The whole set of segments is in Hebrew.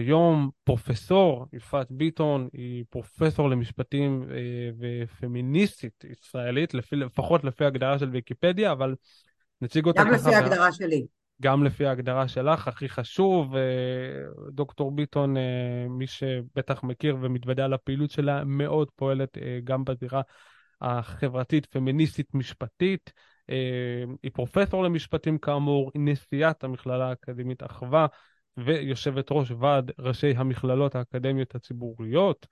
היום פרופסור יפעת ביטון היא פרופסור למשפטים אה, ופמיניסטית ישראלית, לפי, לפחות לפי הגדרה של ויקיפדיה, אבל נציג אותה גם לפי ההגדרה שלי. גם לפי ההגדרה שלך, הכי חשוב, אה, דוקטור ביטון, אה, מי שבטח מכיר ומתוודע לפעילות שלה, מאוד פועלת גם בזירה החברתית, פמיניסטית, משפטית. היא פרופסור למשפטים כאמור, היא נשיאת המכללה האקדמית אחווה ויושבת ראש ועד ראשי המכללות האקדמיות הציבוריות.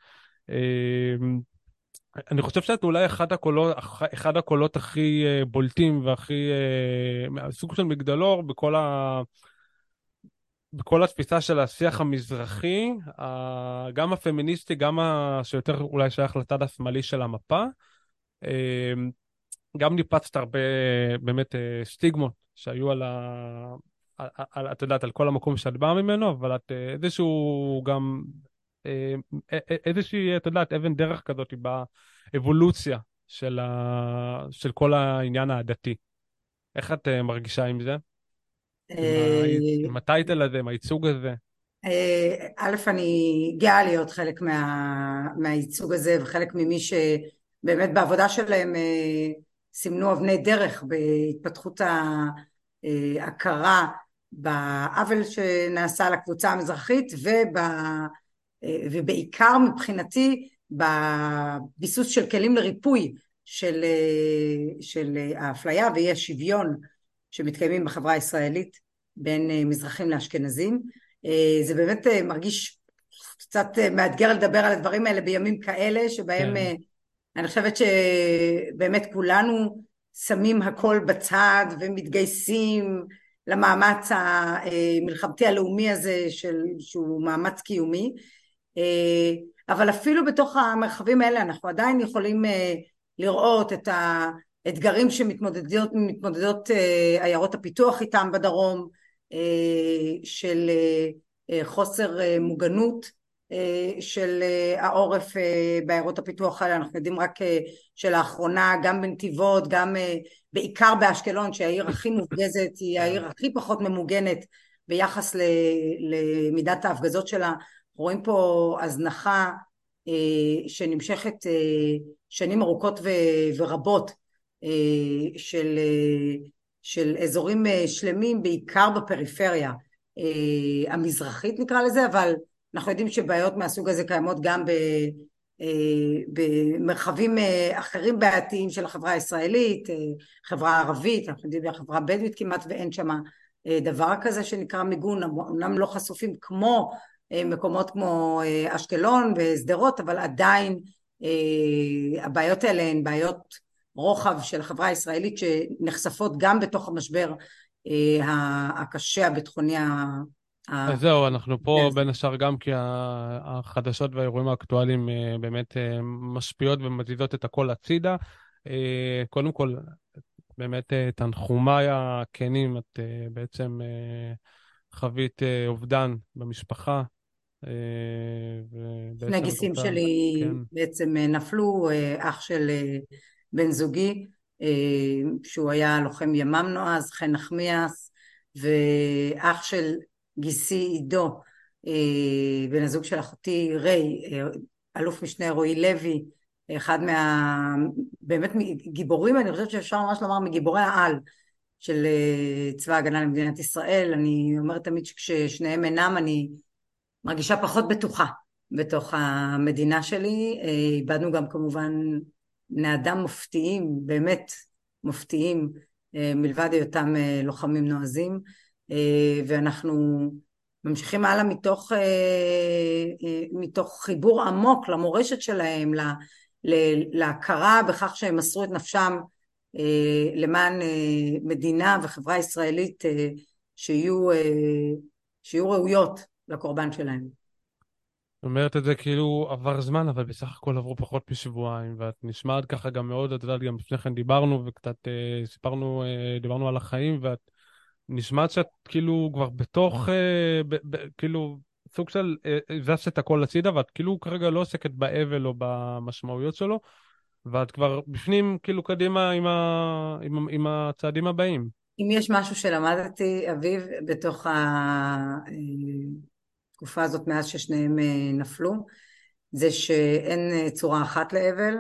אני חושב שאת אולי אחד הקולות, אחד הקולות הכי אה, בולטים והכי אה, סוג של מגדלור בכל, ה, בכל התפיסה של השיח המזרחי, גם הפמיניסטי, גם ה, שיותר אולי שייך לצד השמאלי של המפה. אה, גם ניפצת הרבה באמת סטיגמות שהיו על. על, את יודעת, על כל המקום שאת באה ממנו, אבל את איזשהו גם אה, אה, אה, איזושהי, את יודעת, אבן דרך כזאת באבולוציה של, ה... של כל העניין הדתי. איך את מרגישה עם זה? עם הטייטל הזה, עם הייצוג הזה? א', אני גאה להיות חלק מה... מהייצוג הזה וחלק ממי שבאמת בעבודה שלהם סימנו אבני דרך בהתפתחות ההכרה בעוול שנעשה לקבוצה המזרחית וב... ובעיקר מבחינתי בביסוס של כלים לריפוי של, של האפליה ואי השוויון שמתקיימים בחברה הישראלית בין מזרחים לאשכנזים. זה באמת מרגיש קצת מאתגר לדבר על הדברים האלה בימים כאלה שבהם כן. אני חושבת שבאמת כולנו שמים הכל בצד ומתגייסים למאמץ המלחמתי הלאומי הזה של, שהוא מאמץ קיומי. אה, אבל אפילו בתוך המרחבים האלה אנחנו עדיין יכולים אה, לראות את האתגרים שמתמודדות מתמודדות אה, עיירות הפיתוח איתם בדרום של חוסר מוגנות של העורף בעיירות הפיתוח האלה. אנחנו יודעים רק שלאחרונה גם בנתיבות גם בעיקר באשקלון שהעיר הכי מופגזת היא העיר הכי פחות ממוגנת ביחס למידת ההפגזות שלה. רואים פה הזנחה אה, שנמשכת אה, שנים ארוכות ורבות אה, של, של אזורים שלמים בעיקר בפריפריה המזרחית נקרא לזה אבל אנחנו יודעים שבעיות מהסוג הזה קיימות גם ב, במרחבים אחרים בעייתיים של החברה הישראלית, חברה ערבית, אנחנו יודעים בחברה הבדואית כמעט ואין שם דבר כזה שנקרא מיגון, אמנם לא חשופים כמו אה, מקומות כמו אה, אשקלון ושדרות, אבל עדיין אה, הבעיות האלה הן בעיות רוחב של החברה הישראלית שנחשפות גם בתוך המשבר הקשה הביטחוני אז זהו, אנחנו פה כן. בין השאר גם כי החדשות והאירועים האקטואליים באמת משפיעות ומזיזות את הכל הצידה. קודם כל, באמת תנחומיי הכנים, את בעצם חווית אובדן במשפחה, אה, שני גיסים אותה, שלי כן. בעצם אה, נפלו, אה, אח של בן זוגי, שהוא היה לוחם ימ"מ נועז, חן נחמיאס, ואח של גיסי עידו, בן הזוג של אחותי ריי, אלוף משנה רועי לוי, אחד מה... באמת גיבורים, אני חושבת שאפשר ממש לומר מגיבורי העל של צבא ההגנה למדינת ישראל. אני אומרת תמיד שכששניהם אינם, אני מרגישה פחות בטוחה בתוך המדינה שלי. אה, איבדנו גם כמובן בני אדם מופתיים, באמת מופתיים, אה, מלבד היותם אה, לוחמים נועזים, ואנחנו ממשיכים הלאה מתוך, מתוך חיבור עמוק למורשת שלהם, להכרה בכך שהם מסרו את נפשם למען מדינה וחברה ישראלית שיהיו, שיהיו ראויות לקורבן שלהם. זאת אומרת את זה כאילו עבר זמן, אבל בסך הכל עברו פחות משבועיים, ואת נשמעת ככה גם מאוד, את יודעת, גם לפני כן דיברנו וקצת אה, סיפרנו, אה, דיברנו על החיים, ואת נשמעת שאת כאילו כבר בתוך, אה, ב, ב, כאילו, סוג של אה, זזת את הכל הצידה, ואת כאילו כרגע לא עוסקת באבל או במשמעויות שלו, ואת כבר בפנים, כאילו, קדימה עם, ה, עם, עם הצעדים הבאים. אם יש משהו שלמדתי, אביב, בתוך ה... אה, בתקופה הזאת מאז ששניהם נפלו, זה שאין צורה אחת לאבל,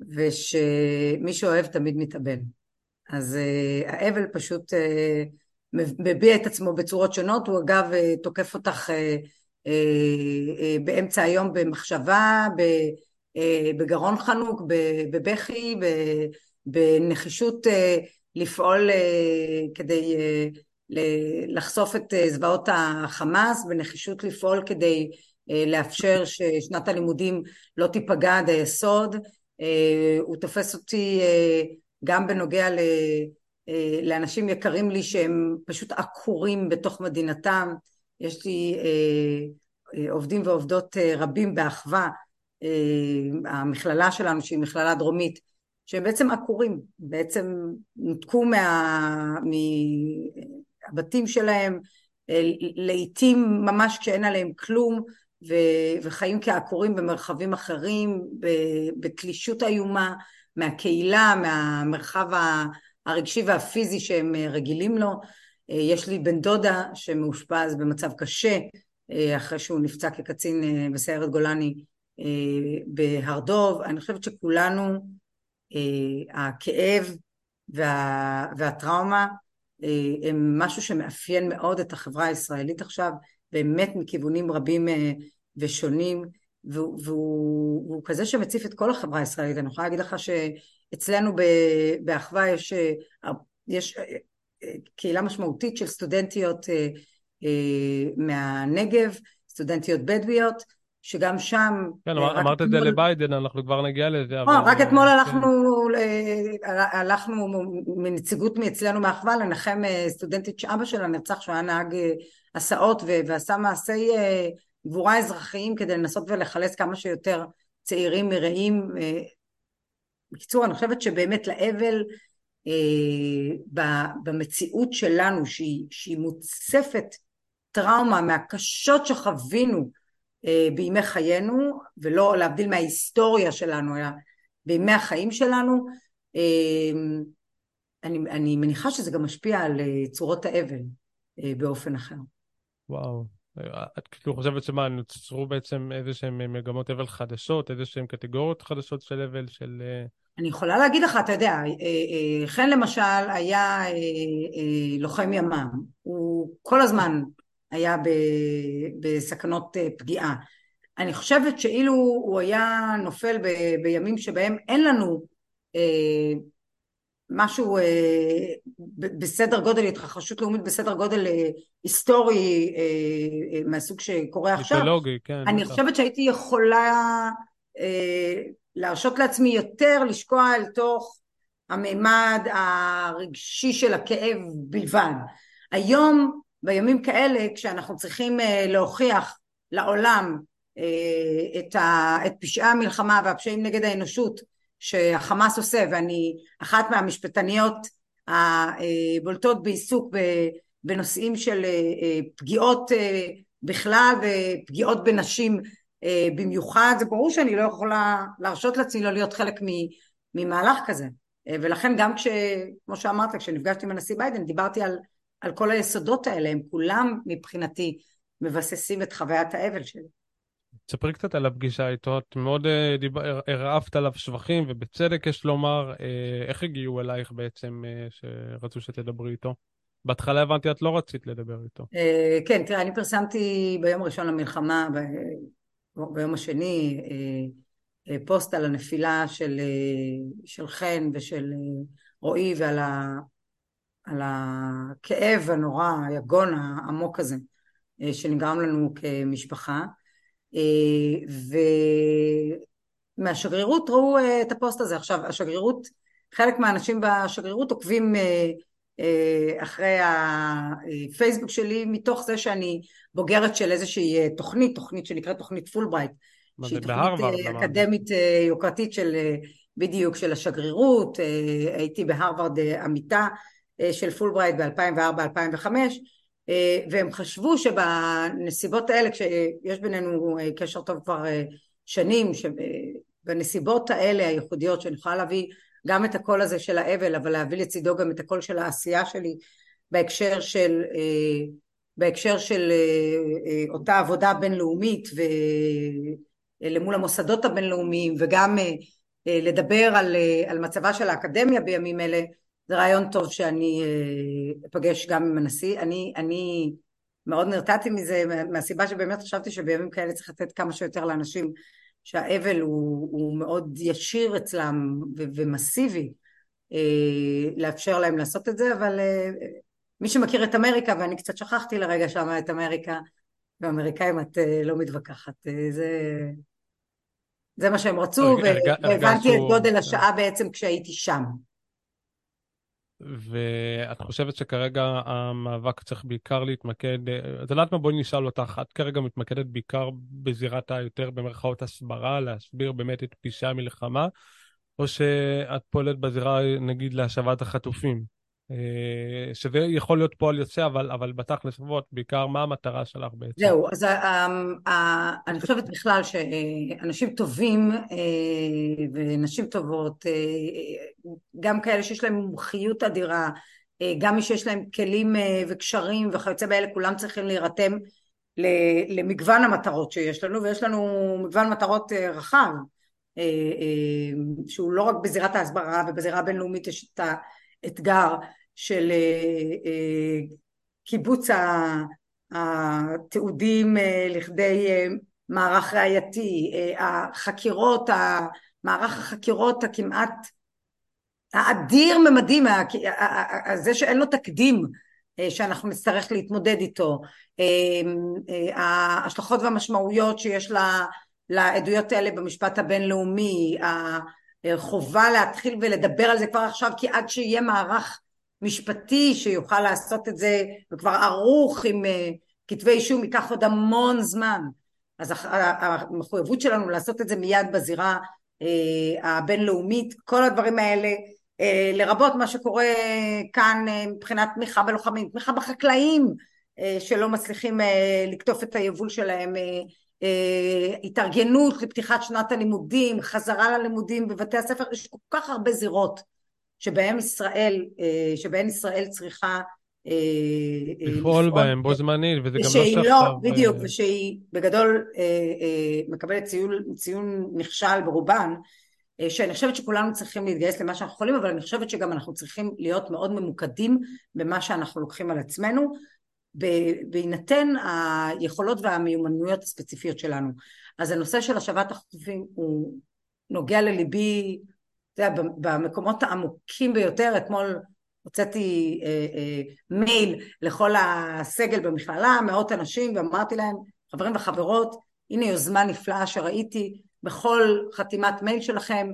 ושמי שאוהב תמיד מתאבל. אז האבל פשוט מביע את עצמו בצורות שונות, הוא אגב תוקף אותך באמצע היום במחשבה, בגרון חנוק, בבכי, בנחישות לפעול כדי לחשוף את זוועות החמאס, בנחישות לפעול כדי לאפשר ששנת הלימודים לא תיפגע עד היסוד. הוא תופס אותי גם בנוגע לאנשים יקרים לי שהם פשוט עקורים בתוך מדינתם. יש לי עובדים ועובדות רבים באחווה, המכללה שלנו שהיא מכללה דרומית, שהם בעצם עקורים, בעצם נותקו מה... מהבתים שלהם, לעיתים ממש כשאין עליהם כלום, ו... וחיים כעקורים במרחבים אחרים, בתלישות איומה מהקהילה, מהמרחב הרגשי והפיזי שהם רגילים לו. יש לי בן דודה שמאושפז במצב קשה אחרי שהוא נפצע כקצין בסיירת גולני בהר דוב. אני חושבת שכולנו, הכאב וה, והטראומה הם משהו שמאפיין מאוד את החברה הישראלית עכשיו, באמת מכיוונים רבים ושונים, והוא, והוא, כזה שמציף את כל החברה הישראלית. אני יכולה להגיד לך שאצלנו באחווה יש, יש קהילה משמעותית של סטודנטיות מהנגב, סטודנטיות בדואיות, שגם שם... כן, אמרת את זה לביידן, אנחנו כבר נגיע לזה. רק אתמול הלכנו, הלכנו מנציגות מאצלנו מאחווה לנחם סטודנטית שאבא שלה נרצח, שהוא היה נהג הסעות ועשה מעשי גבורה אזרחיים כדי לנסות ולחלץ כמה שיותר צעירים מרעים. בקיצור, אני חושבת שבאמת לאבל במציאות שלנו, שהיא מוצפת טראומה מהקשות שחווינו בימי חיינו, ולא להבדיל מההיסטוריה שלנו, אלא בימי החיים שלנו, אני, אני מניחה שזה גם משפיע על צורות האבל באופן אחר. וואו. את כאילו חושבת שמה, נוצרו בעצם איזה שהן מגמות אבל חדשות, איזה שהן קטגוריות חדשות של אבל, של... אני יכולה להגיד לך, אתה יודע, חן למשל היה לוחם ימ"מ, הוא כל הזמן היה בסכנות פגיעה. אני חושבת שאילו הוא היה נופל בימים שבהם אין לנו משהו בסדר גודל, התרחשות לאומית בסדר גודל היסטורי מהסוג שקורה עכשיו, כן, אני חושבת שהייתי יכולה להרשות לעצמי יותר לשקוע אל תוך המימד הרגשי של הכאב בלבד. היום, בימים כאלה, כשאנחנו צריכים להוכיח לעולם את, ה, את פשעי המלחמה והפשעים נגד האנושות שהחמאס עושה, ואני אחת מהמשפטניות הבולטות בעיסוק בנושאים של פגיעות בכלל ופגיעות בנשים במיוחד, זה ברור שאני לא יכולה להרשות לעצמי לא להיות חלק ממהלך כזה. ולכן גם כש, כמו שאמרת, כשנפגשתי עם הנשיא ביידן, דיברתי על, על כל היסודות האלה, הם כולם מבחינתי מבססים את חוויית האבל שלי. תספרי קצת על הפגישה איתו, את מאוד הרעפת עליו שבחים, ובצדק יש לומר, איך הגיעו אלייך בעצם שרצו שתדברי איתו? בהתחלה הבנתי, את לא רצית לדבר איתו. כן, תראה, אני פרסמתי ביום הראשון למלחמה, ביום השני, פוסט על הנפילה של, של חן ושל רועי ועל ה, על הכאב הנורא, היגון העמוק הזה שנגרם לנו כמשפחה. ומהשגרירות ראו את הפוסט הזה. עכשיו, השגרירות, חלק מהאנשים בשגרירות עוקבים אחרי הפייסבוק שלי מתוך זה שאני בוגרת של איזושהי תוכנית, תוכנית שנקראת תוכנית פולברייט, שהיא תוכנית אקדמית יוקרתית של בדיוק של השגרירות, הייתי בהרווארד עמיתה של פולברייט ב-2004-2005 והם חשבו שבנסיבות האלה, כשיש בינינו קשר טוב כבר שנים, שבנסיבות האלה הייחודיות שאני יכולה להביא גם את הקול הזה של האבל, אבל להביא לצידו גם את הקול של העשייה שלי בהקשר של בהקשר של אותה עבודה בינלאומית ולמול המוסדות הבינלאומיים וגם לדבר על, על מצבה של האקדמיה בימים אלה זה רעיון טוב שאני אפגש גם עם הנשיא. אני, אני מאוד נרתעתי מזה מהסיבה שבאמת חשבתי שבימים כאלה צריך לתת כמה שיותר לאנשים שהאבל הוא, הוא מאוד ישיר אצלם ו- ומסיבי אה, לאפשר להם לעשות את זה אבל אה, מי שמכיר את אמריקה ואני קצת שכחתי לרגע שם את אמריקה ואמריקאים את אה, לא מתווכחת. זה זה מה שהם רצו והבנתי את גודל השעה בעצם כשהייתי שם ואת חושבת שכרגע המאבק צריך בעיקר להתמקד, אז יודעת מה בואי נשאל אותך, את כרגע מתמקדת בעיקר בזירת היותר במרכאות הסברה, להסביר באמת את פשעי המלחמה, או שאת פועלת בזירה נגיד להשבת החטופים? אה, שזה יכול להיות פועל יוצא, אבל, אבל בתכלס לפחות, בעיקר מה המטרה שלך בעצם? זהו, אז אני חושבת בכלל שאנשים טובים אה, ונשים טובות, אה, גם כאלה שיש להם מומחיות אדירה, גם מי שיש להם כלים וקשרים וכיוצא באלה, כולם צריכים להירתם למגוון המטרות שיש לנו, ויש לנו מגוון מטרות רחב, שהוא לא רק בזירת ההסברה ובזירה הבינלאומית יש את האתגר של אה, אה, קיבוץ התיעודים אה, לכדי מערך ראייתי, החקירות, מערך החקירות הכמעט האדיר ממדים, זה שאין לו תקדים שאנחנו נצטרך להתמודד איתו, ההשלכות והמשמעויות שיש לעדויות האלה במשפט הבינלאומי, החובה להתחיל ולדבר על זה כבר עכשיו כי עד שיהיה מערך משפטי שיוכל לעשות את זה וכבר ערוך עם אה, כתבי אישום ייקח עוד המון זמן. אז המחויבות שלנו לעשות את זה מיד בזירה אה, הבינלאומית כל הדברים האלה אה, לרבות מה שקורה כאן מבחינת תמיכה בלוחמים תמיכה בחקלאים שלא מצליחים לקטוף את היבול שלהם התארגנות לפתיחת שנת הלימודים חזרה ללימודים בבתי הספר יש כל כך הרבה זירות שבהם ישראל, אה, שבהן ישראל צריכה אה, אה, לפעול בהם בו זמנית וזה גם לא שחר. לא, בדיוק, ושהיא בגדול מקבלת ציון, ציון נכשל ברובן, שאני חושבת שכולנו צריכים להתגייס למה שאנחנו יכולים, אבל אני חושבת שגם אנחנו צריכים להיות מאוד ממוקדים במה שאנחנו לוקחים על עצמנו, בהינתן היכולות והמיומנויות הספציפיות שלנו. אז הנושא של השבת החטופים הוא נוגע לליבי אתה יודע, במקומות העמוקים ביותר, אתמול הוצאתי אה, אה, מייל לכל הסגל במכללה, מאות אנשים, ואמרתי להם, חברים וחברות, הנה יוזמה נפלאה שראיתי, בכל חתימת מייל שלכם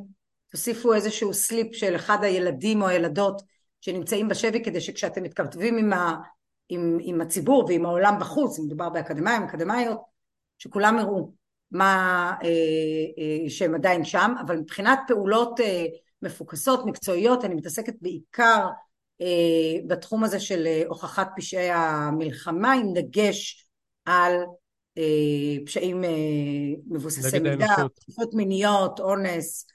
תוסיפו איזשהו סליפ של אחד הילדים או הילדות שנמצאים בשבי, כדי שכשאתם מתכתבים עם, ה, עם, עם הציבור ועם העולם בחוץ, מדובר באקדמאים, אקדמאיות, שכולם יראו מה, אה, אה, שהם עדיין שם, אבל מבחינת פעולות אה, מפוקסות, מקצועיות, אני מתעסקת בעיקר בתחום הזה של הוכחת פשעי המלחמה, עם דגש על פשעים מבוססי מידע, תקיפות מיניות, אונס,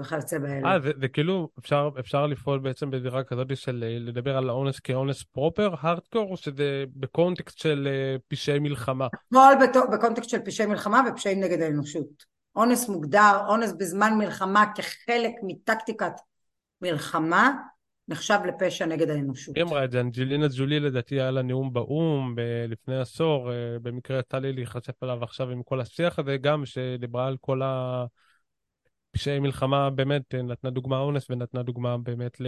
וכיוצא באלה. אה, זה, זה כאילו, אפשר, אפשר לפעול בעצם בזירה כזאת של אה, לדבר על האונס כאונס פרופר, הארדקור, או שזה בקונטקסט של אה, פשעי מלחמה? הכל בקונטקסט של פשעי מלחמה ופשעים נגד האנושות. אונס מוגדר, אונס בזמן מלחמה כחלק מטקטיקת מלחמה, נחשב לפשע נגד האנושות. היא אמרה את זה, אנג'לינה ג'ולי לדעתי היה לה נאום באו"ם לפני עשור, אה, במקרה יצא לי להיחשף עליו עכשיו עם כל השיח הזה, גם שדיברה על כל ה... פשעי מלחמה באמת אה, נתנה דוגמה אונס ונתנה דוגמה באמת ל...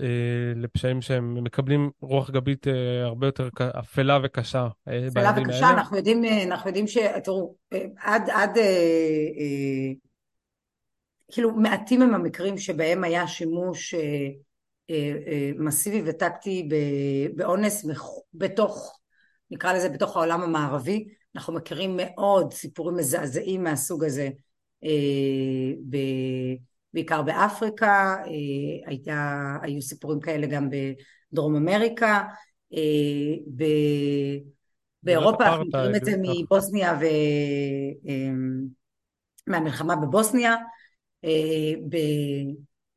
אה, לפשעים שהם מקבלים רוח גבית אה, הרבה יותר אפלה וקשה. אפלה וקשה, האלה. אנחנו יודעים, אנחנו יודעים ש... תראו, עד, עד כאילו מעטים הם המקרים שבהם היה שימוש מסיבי וטקטי באונס בתוך, נקרא לזה בתוך העולם המערבי. אנחנו מכירים מאוד סיפורים מזעזעים מהסוג הזה. אה, בעיקר באפריקה, אה, הייתה, היו סיפורים כאלה גם בדרום אמריקה, אה, ב, באירופה אנחנו מכירים את זה מבוסניה ומהמלחמה בבוסניה,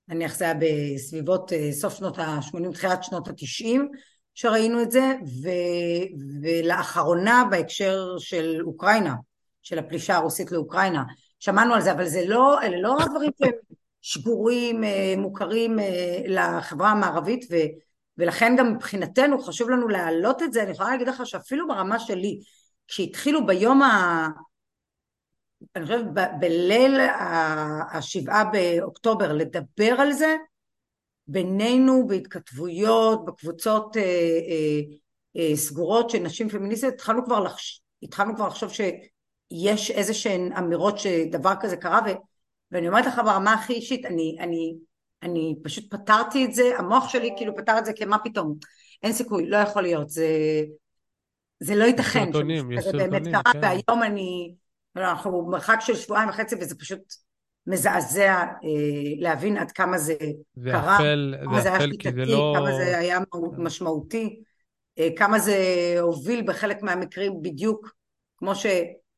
נניח זה היה בסביבות סוף שנות ה-80, תחילת שנות ה-90, שראינו את זה, ו, ולאחרונה בהקשר של אוקראינה, של הפלישה הרוסית לאוקראינה, שמענו על זה, אבל זה לא, אלה לא דברים שהם שגורים, אה, מוכרים אה, לחברה המערבית, ו, ולכן גם מבחינתנו חשוב לנו להעלות את זה, אני יכולה להגיד לך שאפילו ברמה שלי, כשהתחילו ביום ה... אני חושבת ב- בליל השבעה באוקטובר לדבר על זה, בינינו בהתכתבויות, בקבוצות אה, אה, אה, סגורות של נשים פמיניסטיות, התחלנו כבר, לחש... התחלנו כבר לחשוב שיש איזה שהן אמירות שדבר כזה קרה, ו... ואני אומרת לך ברמה הכי אישית, אני, אני, אני פשוט פתרתי את זה, המוח שלי כאילו פתר את זה כמה פתאום, אין סיכוי, לא יכול להיות, זה, זה לא ייתכן, יש סרטונים, באמת קרה, כן. והיום אני, אנחנו במרחק של שבועיים וחצי וזה פשוט מזעזע אה, להבין עד כמה זה, זה קרה, אפל, כמה זה אפל כי זה לא... כמה זה היה משמעותי, אה, כמה זה הוביל בחלק מהמקרים בדיוק כמו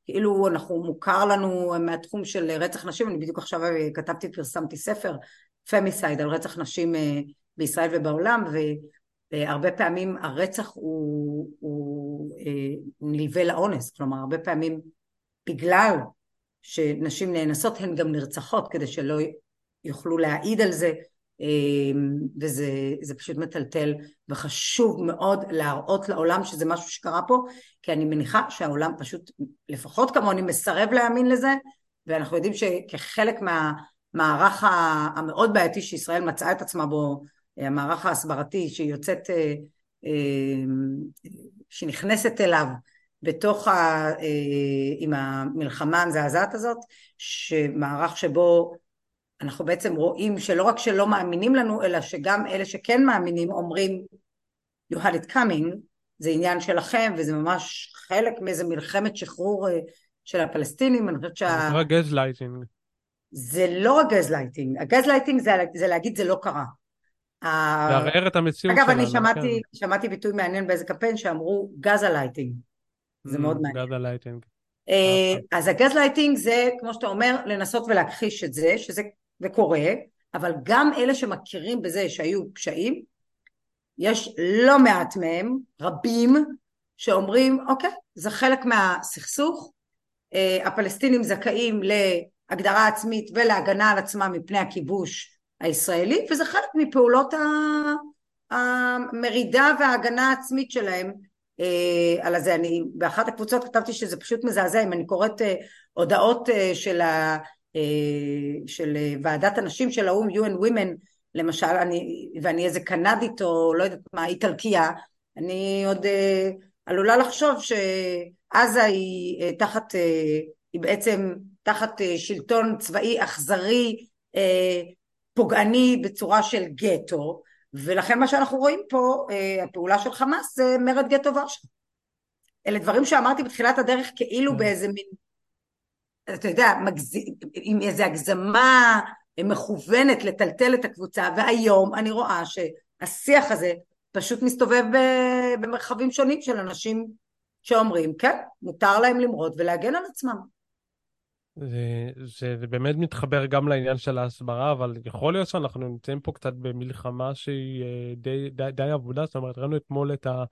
שכאילו אנחנו מוכר לנו מהתחום של רצח נשים, אני בדיוק עכשיו אה, כתבתי, פרסמתי ספר, פמיסייד על רצח נשים אה, בישראל ובעולם, והרבה פעמים הרצח הוא, הוא נלווה לאונס, כלומר הרבה פעמים בגלל שנשים נאנסות הן גם נרצחות כדי שלא יוכלו להעיד על זה וזה פשוט מטלטל וחשוב מאוד להראות לעולם שזה משהו שקרה פה כי אני מניחה שהעולם פשוט לפחות כמוני מסרב להאמין לזה ואנחנו יודעים שכחלק מהמערך המאוד בעייתי שישראל מצאה את עצמה בו המערך ההסברתי שהיא יוצאת אה, אמ, שנכנסת אליו בתוך ה... אה, עם המלחמה המזעזעת הזאת, שמערך שבו אנחנו בעצם רואים שלא רק שלא מאמינים לנו, אלא שגם אלה שכן מאמינים אומרים you had it coming, זה עניין שלכם וזה ממש חלק מאיזה מלחמת שחרור אה, של הפלסטינים, אני חושבת שה... זה נקרא גזלייטינג. זה לא רק gaslighting, ה gaslighting זה, זה להגיד זה לא קרה. לערער את המציאות שלנו. אגב, אני שמעתי, כן. שמעתי ביטוי מעניין באיזה קמפיין שאמרו גזלייטינג. זה מאוד מעניין. gas ה lighting. אה, אז הגז לייטינג זה, כמו שאתה אומר, לנסות ולהכחיש את זה, שזה קורה, אבל גם אלה שמכירים בזה שהיו פשעים, יש לא מעט מהם, רבים, שאומרים, אוקיי, זה חלק מהסכסוך, אה, הפלסטינים זכאים להגדרה עצמית ולהגנה על עצמם מפני הכיבוש הישראלי, וזה חלק מפעולות המרידה וההגנה העצמית שלהם אה, על הזה. אני באחת הקבוצות כתבתי שזה פשוט מזעזע, אם אני קוראת אה, הודעות של, ה, של ועדת הנשים של האו"ם, UN Women, למשל, אני, ואני איזה קנדית או לא יודעת מה, איטלקיה, אני עוד עלולה לחשוב שעזה היא תחת, היא בעצם תחת שלטון צבאי אכזרי, פוגעני בצורה של גטו, ולכן מה שאנחנו רואים פה, אה, הפעולה של חמאס זה מרד גטו ורשה. אלה דברים שאמרתי בתחילת הדרך כאילו mm. באיזה מין, אתה יודע, מגז... עם איזו הגזמה מכוונת לטלטל את הקבוצה, והיום אני רואה שהשיח הזה פשוט מסתובב במרחבים שונים של אנשים שאומרים, כן, מותר להם למרוד ולהגן על עצמם. זה, זה, זה באמת מתחבר גם לעניין של ההסברה, אבל יכול להיות שאנחנו נמצאים פה קצת במלחמה שהיא אה, די, די, די עבודה, זאת אומרת, ראינו אתמול את, ה,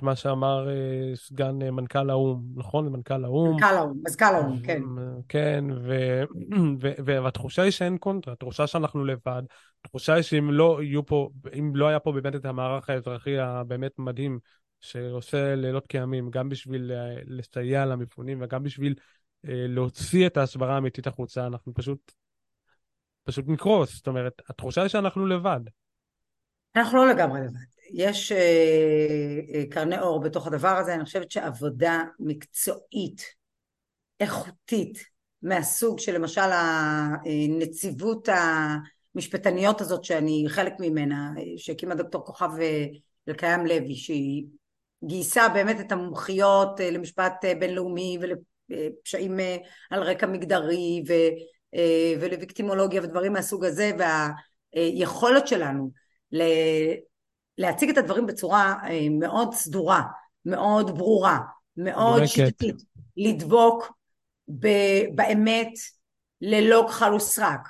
את מה שאמר אה, סגן אה, מנכ"ל האו"ם, נכון? מנכ"ל האו"ם. מנכ"ל האו"ם, מזכ"ל האו"ם, כן. כן, ו, ו, ו, והתחושה היא שאין קונטרה, התחושה שאנחנו לבד, התחושה היא שאם לא יהיו פה, אם לא היה פה באמת את המערך האזרחי הבאמת מדהים, שעושה לילות כימים, גם בשביל לסייע למפונים וגם בשביל אה, להוציא את ההסברה האמיתית החוצה, אנחנו פשוט, פשוט נקרוס. זאת אומרת, התחושה היא שאנחנו לבד. אנחנו לא לגמרי לבד. יש אה, אה, קרני אור בתוך הדבר הזה, אני חושבת שעבודה מקצועית, איכותית, מהסוג של למשל הנציבות המשפטניות הזאת שאני חלק ממנה, שהקימה דוקטור כוכב אלקיים לוי, שהיא גייסה באמת את המומחיות למשפט בינלאומי פשעים אה, על רקע מגדרי ו, אה, ולוויקטימולוגיה ודברים מהסוג הזה והיכולת שלנו להציג את הדברים בצורה אה, מאוד סדורה, מאוד ברורה, מאוד שיטתית, לדבוק באמת ללא כחל וסרק,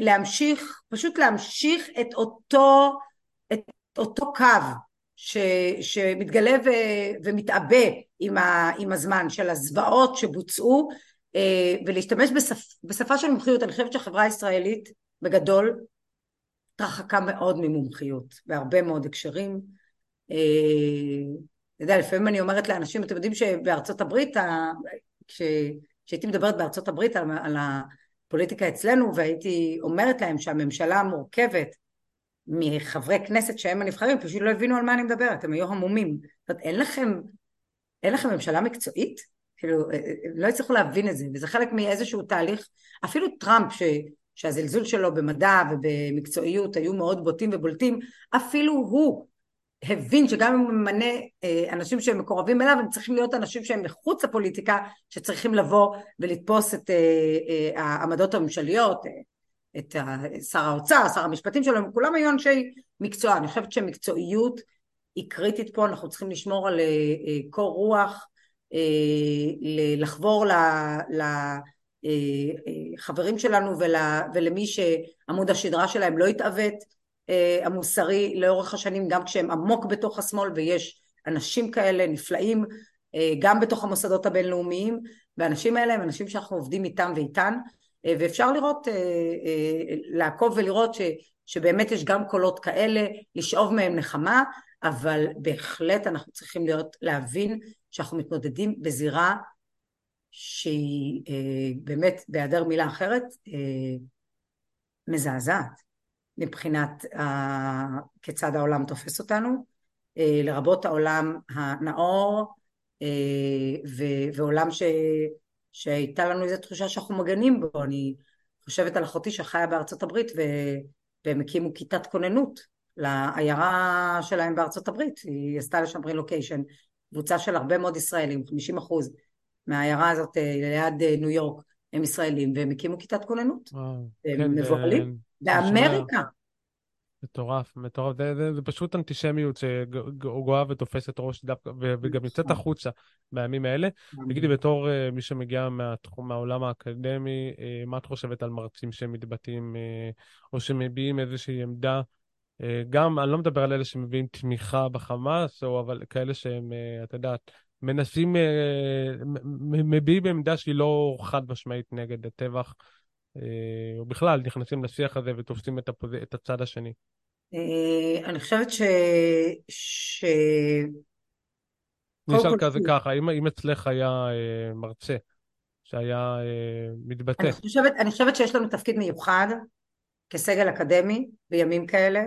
להמשיך, פשוט להמשיך את אותו, את אותו קו ש, שמתגלה ו, ומתעבה עם, ה, עם הזמן של הזוועות שבוצעו אה, ולהשתמש בשפ, בשפה של מומחיות. אני חושבת שהחברה הישראלית בגדול התרחקה מאוד ממומחיות בהרבה מאוד הקשרים. אה, אתה יודע לפעמים אני אומרת לאנשים אתם יודעים שבארצות הברית כש, כשהייתי מדברת בארצות הברית על, על הפוליטיקה אצלנו והייתי אומרת להם שהממשלה מורכבת מחברי כנסת שהם הנבחרים פשוט לא הבינו על מה אני מדברת הם היו המומים. זאת אומרת אין לכם אין לכם ממשלה מקצועית? כאילו, הם לא הצליחו להבין את זה, וזה חלק מאיזשהו תהליך, אפילו טראמפ, ש, שהזלזול שלו במדע ובמקצועיות היו מאוד בוטים ובולטים, אפילו הוא הבין שגם אם הוא ממנה אה, אנשים שהם מקורבים אליו, הם צריכים להיות אנשים שהם מחוץ לפוליטיקה, שצריכים לבוא ולתפוס את אה, אה, העמדות הממשליות, את שר האוצר, שר המשפטים שלו, כולם היו אנשי מקצוע. אני חושבת שמקצועיות היא קריטית פה, אנחנו צריכים לשמור על קור רוח, לחבור לחברים שלנו ולמי שעמוד השדרה שלהם לא יתעוות אה, המוסרי לאורך השנים גם כשהם עמוק בתוך השמאל ויש אנשים כאלה נפלאים אה, גם בתוך המוסדות הבינלאומיים והאנשים האלה הם אנשים שאנחנו עובדים איתם ואיתן אה, ואפשר לראות, לעקוב ולראות ש, שבאמת יש גם קולות כאלה, לשאוב מהם נחמה אבל בהחלט אנחנו צריכים להיות, להבין שאנחנו מתמודדים בזירה שהיא באמת בהיעדר מילה אחרת מזעזעת מבחינת כיצד העולם תופס אותנו, uh, לרבות העולם הנאור ועולם ש- שהייתה לנו איזו תחושה שאנחנו מגנים בו, אני חושבת על אחותי שחיה בארצות הברית ו- והם הקימו כיתת כוננות לעיירה שלהם בארצות הברית, היא עשתה לשם רילוקיישן, קבוצה של הרבה מאוד ישראלים, 50 אחוז מהעיירה הזאת ליד ניו יורק הם ישראלים והם הקימו כיתת כוננות, וואו, הם כן, מבוהלים. באמריקה. מטורף, מטורף. זה, זה, זה פשוט אנטישמיות שגואה ותופסת ראש דווקא, וגם יוצאת נכון. החוצה בימים האלה. תגידי, בתור uh, מי שמגיע מהתחום, מהעולם האקדמי, uh, מה את חושבת על מרצים שמתבטאים uh, או שמביעים איזושהי עמדה? Uh, גם, אני לא מדבר על אלה שמביאים תמיכה בחמאס, או אבל כאלה שהם, uh, את יודעת, מנסים, uh, מביעים עמדה שהיא לא חד משמעית נגד הטבח. או בכלל נכנסים לשיח הזה ותופסים את, הפוז... את הצד השני? אה, אני חושבת ש... ש... אני אשאל כזה ככה, אם, אם אצלך היה אה, מרצה שהיה אה, מתבטא. אני חושבת, אני חושבת שיש לנו תפקיד מיוחד כסגל אקדמי בימים כאלה.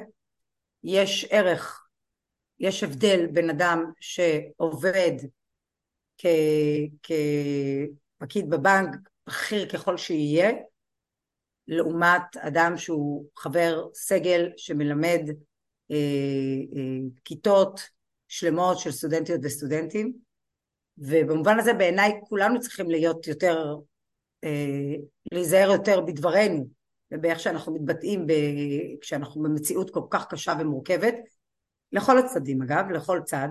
יש ערך, יש הבדל בין אדם שעובד כפקיד בבנק, בכיר ככל שיהיה, לעומת אדם שהוא חבר סגל שמלמד אה, אה, כיתות שלמות של סטודנטיות וסטודנטים. ובמובן הזה בעיניי כולנו צריכים להיות יותר, אה, להיזהר יותר בדברנו ובאיך שאנחנו מתבטאים ב, כשאנחנו במציאות כל כך קשה ומורכבת. לכל הצדדים אגב, לכל צד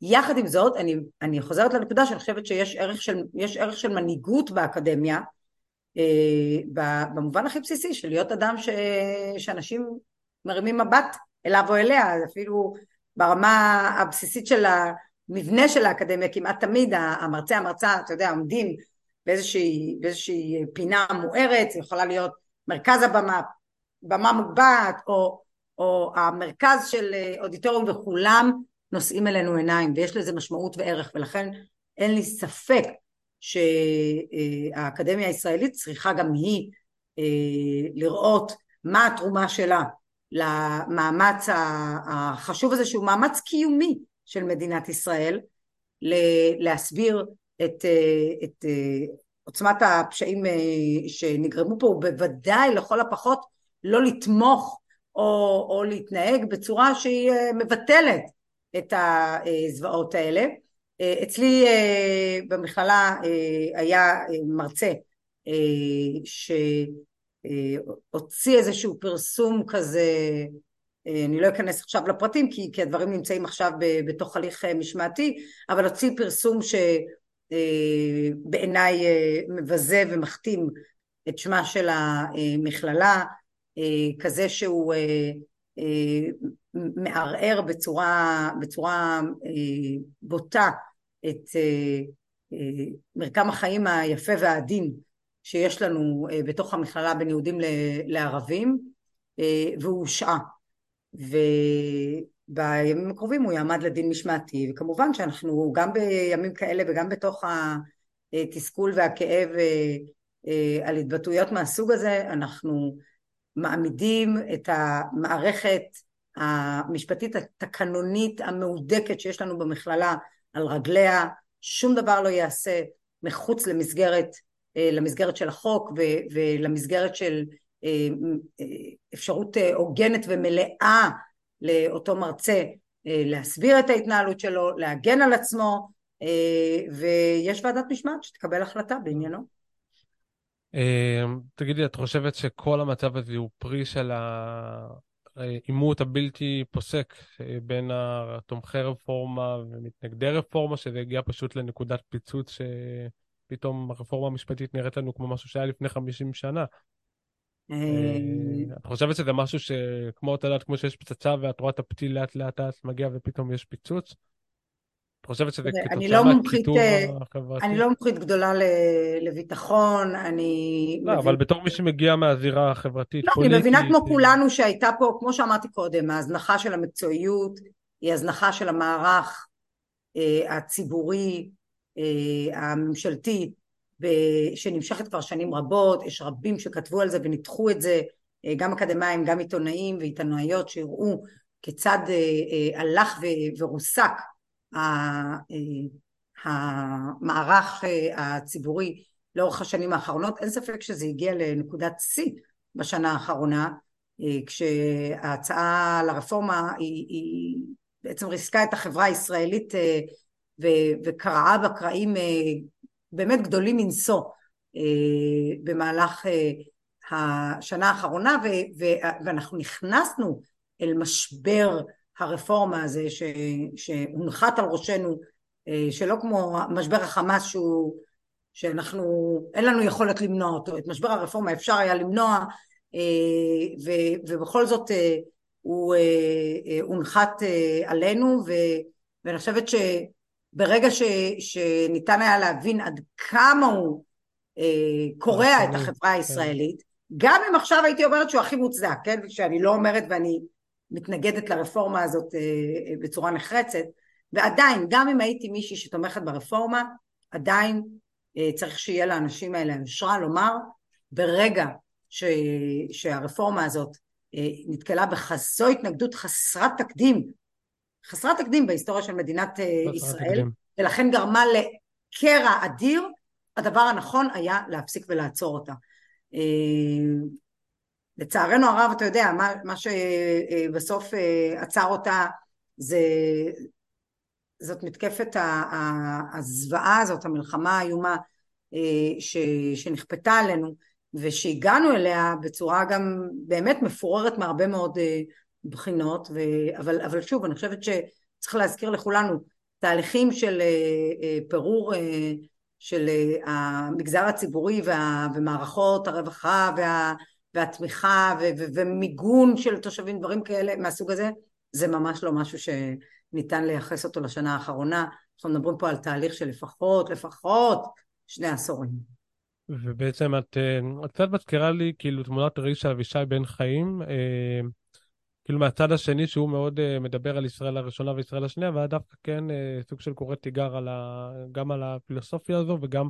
יחד עם זאת אני, אני חוזרת לנקודה שאני חושבת שיש ערך של, ערך של מנהיגות באקדמיה אה, במובן הכי בסיסי של להיות אדם ש... שאנשים מרימים מבט אליו או אליה, אפילו ברמה הבסיסית של המבנה של האקדמיה, כמעט תמיד המרצה המרצה, אתה יודע, עומדים באיזושהי, באיזושהי פינה מוארת, זה יכולה להיות מרכז הבמה, במה מוגבעת, או, או המרכז של אודיטוריום וכולם נושאים אלינו עיניים ויש לזה משמעות וערך ולכן אין לי ספק שהאקדמיה הישראלית צריכה גם היא אה, לראות מה התרומה שלה למאמץ החשוב הזה שהוא מאמץ קיומי של מדינת ישראל להסביר את, אה, את אה, עוצמת הפשעים שנגרמו פה ובוודאי לכל הפחות לא לתמוך או, או להתנהג בצורה שהיא מבטלת את הזוועות האלה. אה, אצלי אה, במכללה אה, היה מרצה שהוציא איזשהו פרסום כזה, אני לא אכנס עכשיו לפרטים כי, כי הדברים נמצאים עכשיו בתוך הליך משמעתי, אבל הוציא פרסום שבעיניי מבזה ומכתים את שמה של המכללה, כזה שהוא מערער בצורה, בצורה בוטה את מרקם החיים היפה והעדין שיש לנו בתוך המכללה בין יהודים לערבים והוא הושעה. ובימים הקרובים הוא יעמד לדין משמעתי. וכמובן שאנחנו גם בימים כאלה וגם בתוך התסכול והכאב על התבטאויות מהסוג הזה אנחנו מעמידים את המערכת המשפטית התקנונית המהודקת שיש לנו במכללה על רגליה, שום דבר לא ייעשה מחוץ למסגרת, למסגרת של החוק ולמסגרת של אפשרות הוגנת ומלאה לאותו מרצה להסביר את ההתנהלות שלו, להגן על עצמו ויש ועדת משמעת שתקבל החלטה בעניינו. תגידי, את חושבת שכל המצב הזה הוא פרי של העימות הבלתי פוסק אה, בין תומכי רפורמה ומתנגדי רפורמה, שזה הגיע פשוט לנקודת פיצוץ שפתאום הרפורמה המשפטית נראית לנו כמו משהו שהיה לפני 50 שנה? אה, את חושבת שזה משהו שכמו, את יודעת, כמו שיש פצצה ואת רואה את הפתיל לאט לאט לאט מגיע ופתאום יש פיצוץ? חושבת שזה כתוצאה לא מהקיטוב אה, החברתי? אני לא מומחית גדולה לביטחון, אני... לא, אבל בתור מי שמגיע מהזירה החברתית, לא, פוליטית... אני מבינה כמו אה, כולנו שהייתה פה, כמו שאמרתי קודם, ההזנחה של המקצועיות, היא הזנחה של המערך אה, הציבורי, הממשלתי, שנמשכת כבר שנים רבות, יש רבים שכתבו על זה וניתחו את זה, גם אקדמאים, גם עיתונאים ועיתונאיות שהראו כיצד הלך ורוסק אה, המערך אה, הציבורי לאורך השנים האחרונות, אין ספק שזה הגיע לנקודת שיא בשנה האחרונה, אה, כשההצעה לרפורמה היא, היא בעצם ריסקה את החברה הישראלית וקרעה בה קרעים באמת גדולים מנשוא במהלך השנה האחרונה ואנחנו נכנסנו אל משבר הרפורמה הזה ש, שהונחת על ראשנו, אה, שלא כמו משבר החמאס שהוא, שאנחנו, אין לנו יכולת למנוע אותו, את משבר הרפורמה אפשר היה למנוע אה, ו, ובכל זאת אה, הוא הונחת עלינו ו, ואני חושבת שברגע ש, שניתן היה להבין עד כמה הוא קורע את החברה כן. הישראלית, גם אם עכשיו הייתי אומרת שהוא הכי מוצדק, כן? שאני לא אומרת ואני מתנגדת לרפורמה הזאת אה, אה, בצורה נחרצת, ועדיין, גם אם הייתי מישהי שתומכת ברפורמה, עדיין אה, צריך שיהיה לאנשים האלה היושרה לומר, ברגע ש, שהרפורמה הזאת נתקלה בכזו התנגדות חסרת תקדים, חסרת תקדים בהיסטוריה של מדינת ישראל, תקדים. ולכן גרמה לקרע אדיר, הדבר הנכון היה להפסיק ולעצור אותה. לצערנו הרב, אתה יודע, מה, מה שבסוף אה, עצר אותה זה זאת מתקפת הזוועה הזאת, המלחמה האיומה אה, ש, שנכפתה עלינו ושהגענו אליה בצורה גם באמת מפוררת מהרבה מאוד אה, בחינות, ו, אבל, אבל שוב, אני חושבת שצריך להזכיר לכולנו תהליכים של פירור של המגזר הציבורי וה, ומערכות הרווחה וה והתמיכה ו- ו- ומיגון של תושבים, דברים כאלה מהסוג הזה, זה ממש לא משהו שניתן לייחס אותו לשנה האחרונה. אנחנו מדברים פה על תהליך של לפחות, לפחות שני עשורים. ובעצם את, אה, את קצת מזכירה לי כאילו תמונת ראי של אבישי בן חיים, אה, כאילו מהצד השני שהוא מאוד אה, מדבר על ישראל הראשונה וישראל השנייה, והיה דווקא כן סוג של קורא תיגר על ה, גם על הפילוסופיה הזו וגם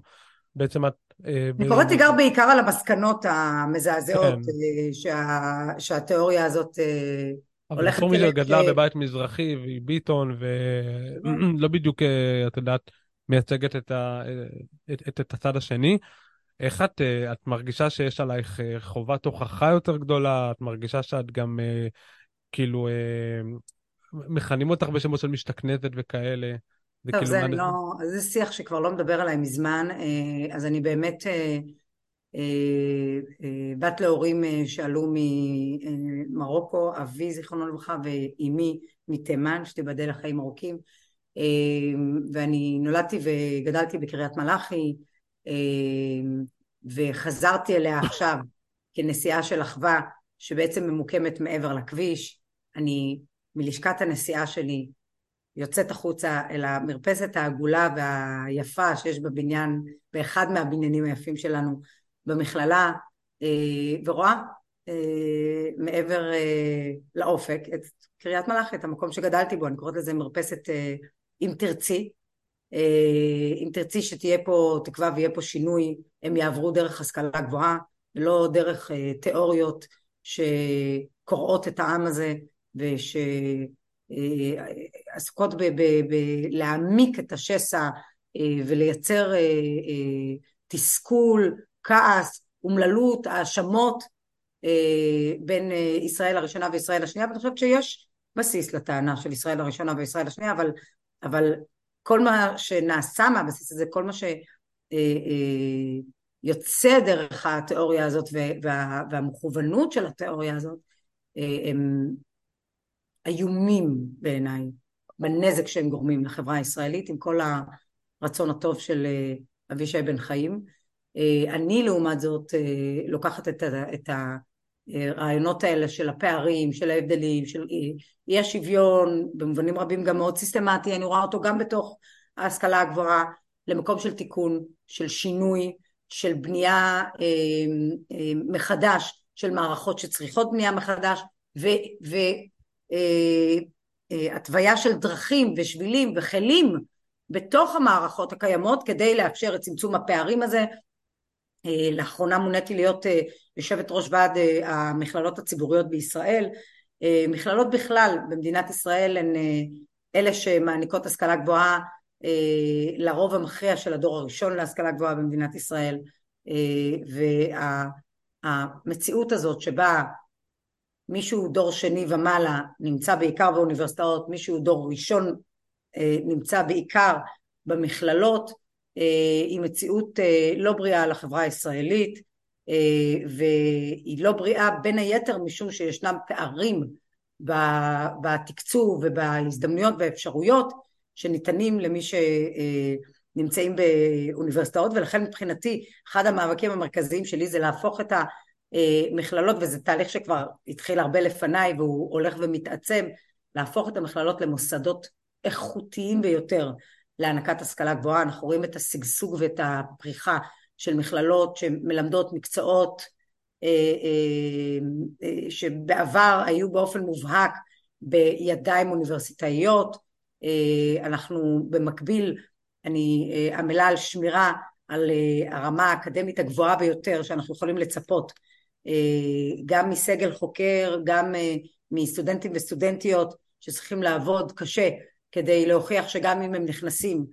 בעצם את... אה, אני קוראת תיגר בעיקר על המסקנות המזעזעות כן. אה, שה, שהתיאוריה הזאת אה, הולכת... אבל פורמיזר גדלה בבית מזרחי והיא ביטון ולא בדיוק, את יודעת, מייצגת את, ה... את, את, את הצד השני. איך את, את מרגישה שיש עלייך חובת הוכחה יותר גדולה? את מרגישה שאת גם כאילו מכנים אותך בשמות של משתכנזת וכאלה? טוב, זה, מה... לא, זה שיח שכבר לא מדבר עליי מזמן, אה, אז אני באמת אה, אה, בת להורים שעלו ממרוקו, אבי זיכרונו לברכה ואימי מתימן, שתיבדל לחיים ארוכים, ואני נולדתי וגדלתי בקריית מלאכי, וחזרתי אליה עכשיו כנסיעה של אחווה שבעצם ממוקמת מעבר לכביש. אני מלשכת הנסיעה שלי יוצאת החוצה אל המרפסת העגולה והיפה שיש בבניין, באחד מהבניינים היפים שלנו במכללה, אה, ורואה אה, מעבר אה, לאופק את קריית מלאכי, את המקום שגדלתי בו, אני קוראת לזה מרפסת אם תרצי, אם תרצי שתהיה פה תקווה ויהיה פה שינוי, הם יעברו דרך השכלה גבוהה, לא דרך תיאוריות שקורעות את העם הזה וש... עסוקות בלהעמיק את השסע ולייצר תסכול, כעס, אומללות, האשמות בין ישראל הראשונה וישראל השנייה, ואני חושבת שיש בסיס לטענה של ישראל הראשונה וישראל השנייה, אבל, אבל כל מה שנעשה מהבסיס הזה, כל מה שיוצא דרך התיאוריה הזאת וה, והמכוונות של התיאוריה הזאת, הם איומים בעיניי בנזק שהם גורמים לחברה הישראלית עם כל הרצון הטוב של אבישי בן חיים. אני לעומת זאת לוקחת את, את הרעיונות האלה של הפערים, של ההבדלים, של אי השוויון, במובנים רבים גם מאוד סיסטמטי, אני רואה אותו גם בתוך ההשכלה הגבוהה, למקום של תיקון, של שינוי, של בנייה מחדש של מערכות שצריכות בנייה מחדש, ו, ו, התוויה של דרכים ושבילים וכלים בתוך המערכות הקיימות כדי לאפשר את צמצום הפערים הזה. לאחרונה מוניתי להיות יושבת ראש ועד המכללות הציבוריות בישראל. מכללות בכלל במדינת ישראל הן אלה שמעניקות השכלה גבוהה לרוב המכריע של הדור הראשון להשכלה גבוהה במדינת ישראל והמציאות הזאת שבה מישהו דור שני ומעלה נמצא בעיקר באוניברסיטאות, מישהו דור ראשון אה, נמצא בעיקר במכללות, אה, היא מציאות אה, לא בריאה לחברה הישראלית והיא לא בריאה בין היתר משום שישנם פערים בתקצוב ובהזדמנויות והאפשרויות שניתנים למי שנמצאים באוניברסיטאות ולכן מבחינתי אחד המאבקים המרכזיים שלי זה להפוך את ה... אה, מכללות, וזה תהליך שכבר התחיל הרבה לפניי והוא הולך ומתעצם, להפוך את המכללות למוסדות איכותיים ביותר להענקת השכלה גבוהה. אנחנו רואים את השגשוג ואת הפריחה של מכללות שמלמדות מקצועות אה, אה, שבעבר היו באופן מובהק בידיים אוניברסיטאיות. אנחנו במקביל, אני עמלה על שמירה על הרמה האקדמית הגבוהה ביותר שאנחנו יכולים לצפות גם מסגל חוקר, גם אה, מסטודנטים וסטודנטיות שצריכים לעבוד קשה כדי להוכיח שגם אם הם נכנסים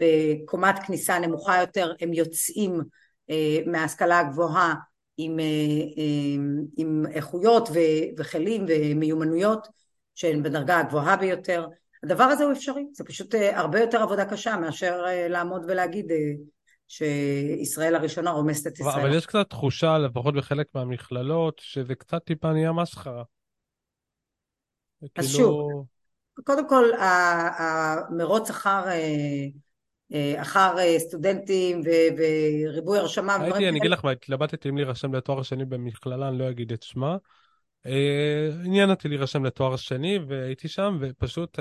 בקומת כניסה נמוכה יותר, הם יוצאים אה, מההשכלה הגבוהה עם, עם איכויות וכלים ומיומנויות שהן בדרגה הגבוהה ביותר. הדבר הזה הוא אפשרי, זה פשוט הרבה יותר עבודה קשה מאשר לעמוד ולהגיד שישראל הראשונה רומסת את ישראל. אבל יש קצת תחושה, לפחות בחלק מהמכללות, שזה קצת טיפה נהיה מסחרה. אז כאילו... שוב, קודם כל, המרוץ אחר, אה, אה, אחר אה, סטודנטים וריבוי הרשמה כאלה. אני אגיד לך מה, התלבטתי אם להירשם לתואר שני במכללה, אני לא אגיד את שמה. עניין אותי להירשם לתואר שני, והייתי שם, ופשוט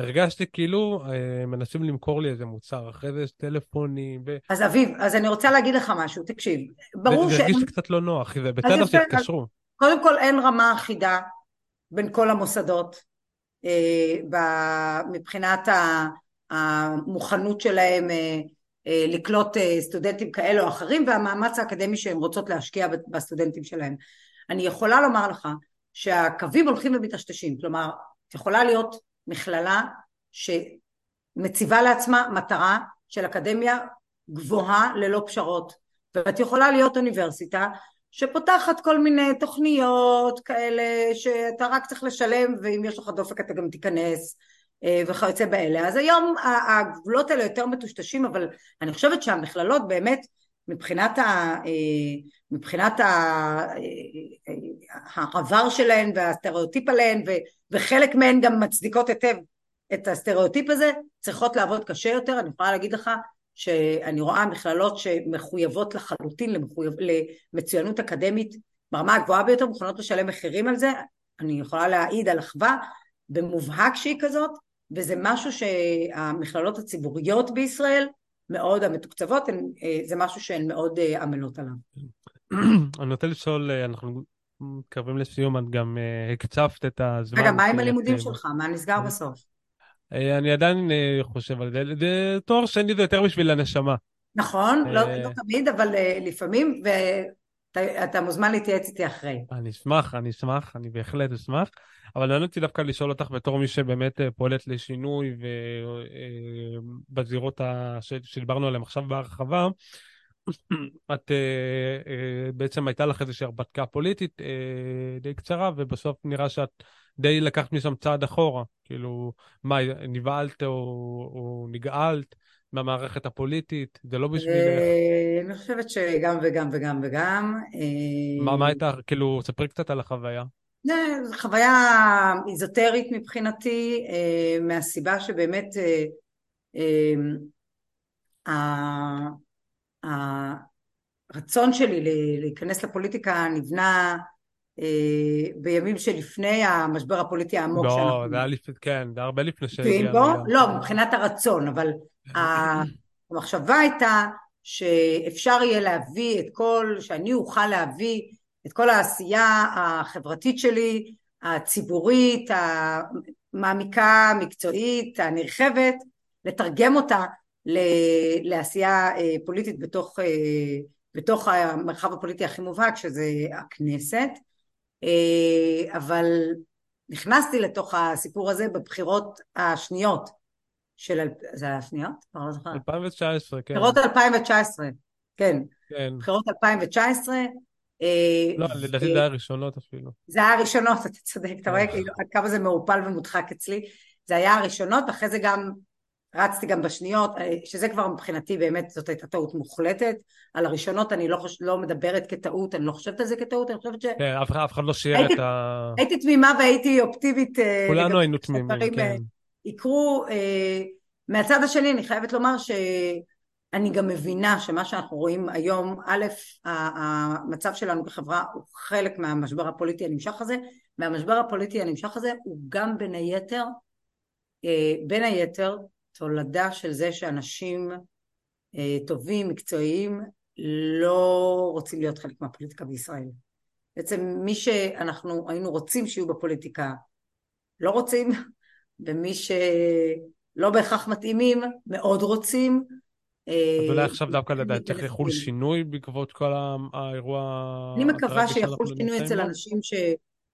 הרגשתי כאילו אה, מנסים למכור לי איזה מוצר, אחרי זה יש טלפונים. ו... אז אביב, אז אני רוצה להגיד לך משהו, תקשיב. ברור ש... זה הרגיש קצת לא נוח, זה בסדר שהתקשרו. קודם כל אין רמה אחידה בין כל המוסדות אה. מבחינת המוכנות שלהם אה, לקלוט סטודנטים כאלה או אחרים והמאמץ האקדמי שהם רוצות להשקיע בסטודנטים שלהם. אני יכולה לומר לך שהקווים הולכים ומטשטשים, כלומר, יכולה להיות מכללה שמציבה לעצמה מטרה של אקדמיה גבוהה ללא פשרות. ואת יכולה להיות אוניברסיטה שפותחת כל מיני תוכניות כאלה שאתה רק צריך לשלם ואם יש לך דופק אתה גם תיכנס אה, וכיוצא באלה. אז היום הגבולות האלה יותר מטושטשים אבל אני חושבת שהמכללות באמת מבחינת, ה, אה, מבחינת ה, אה, העבר שלהן והסטריאוטיפ עליהן וחלק מהן גם מצדיקות היטב את הסטריאוטיפ הזה, צריכות לעבוד קשה יותר, אני יכולה להגיד לך שאני רואה מכללות שמחויבות לחלוטין למחויב, למצוינות אקדמית ברמה הגבוהה ביותר, מוכנות לשלם מחירים על זה, אני יכולה להעיד על אחווה במובהק שהיא כזאת, וזה משהו שהמכללות הציבוריות בישראל מאוד המתוקצבות, זה משהו שהן מאוד עמלות עליו. אני רוצה לשאול, אנחנו מתקרבים לסיום, את גם הקצבת את הזמן. רגע, מה עם הלימודים שלך? מה נסגר בסוף? אני עדיין חושב על זה, תואר שני זה יותר בשביל הנשמה. נכון, לא, לא תמיד, אבל לפעמים, ואתה מוזמן להתייעץ איתי אחרי. אני אשמח, אני אשמח, אני בהחלט אשמח. אבל אני רוצה דווקא לשאול אותך בתור מי שבאמת פועלת לשינוי ובזירות שדיברנו עליהן עכשיו בהרחבה, את בעצם הייתה לך איזושהי הרפתקה פוליטית די קצרה, ובסוף נראה שאת די לקחת משם צעד אחורה. כאילו, מה, נבהלת או, או נגעלת מהמערכת הפוליטית? זה לא בשבילך? אני חושבת שגם וגם וגם וגם. מה, מה הייתה, כאילו, ספרי קצת על החוויה. זו חוויה איזוטרית מבחינתי, מהסיבה שבאמת הרצון שלי להיכנס לפוליטיקה נבנה בימים שלפני המשבר הפוליטי העמוק לא, שאנחנו... זה היה לפני, כן, זה הרבה לפני שהגיע... לא, מבחינת הרצון, אבל המחשבה הייתה שאפשר יהיה להביא את כל, שאני אוכל להביא את כל העשייה החברתית שלי, הציבורית, המעמיקה, המקצועית, הנרחבת, לתרגם אותה לעשייה פוליטית בתוך, בתוך המרחב הפוליטי הכי מובהק שזה הכנסת אבל נכנסתי לתוך הסיפור הזה בבחירות השניות של, זה היה השניות? כבר לא זוכר. 2019, כן. בחירות 2019, כן. כן. בחירות 2019. לא, לדעתי זה היה הראשונות אפילו. זה היה הראשונות, אתה צודק, אתה רואה כאילו עד כמה זה מעורפל ומודחק אצלי. זה היה הראשונות, אחרי זה גם רצתי גם בשניות, שזה כבר מבחינתי באמת זאת הייתה טעות מוחלטת. על הראשונות אני לא, חוש... לא מדברת כטעות, אני לא חושבת על זה כטעות, אני חושבת ש... כן, אף, אף אחד לא שיער את ה... הייתי תמימה והייתי אופטימית. כולנו היינו תמימים, כן. יקרו. מהצד השני אני חייבת לומר שאני גם מבינה שמה שאנחנו רואים היום, א', המצב שלנו כחברה הוא חלק מהמשבר הפוליטי הנמשך הזה, והמשבר הפוליטי הנמשך הזה הוא גם בין היתר, בין היתר תולדה של זה שאנשים טובים, מקצועיים, לא רוצים להיות חלק מהפוליטיקה בישראל. בעצם מי שאנחנו היינו רוצים שיהיו בפוליטיקה לא רוצים, ומי שלא בהכרח מתאימים מאוד רוצים. אז אולי עכשיו דווקא לדעת צריך יחול שינוי בעקבות כל האירוע... אני מקווה שיחול שינוי אצל אנשים ש...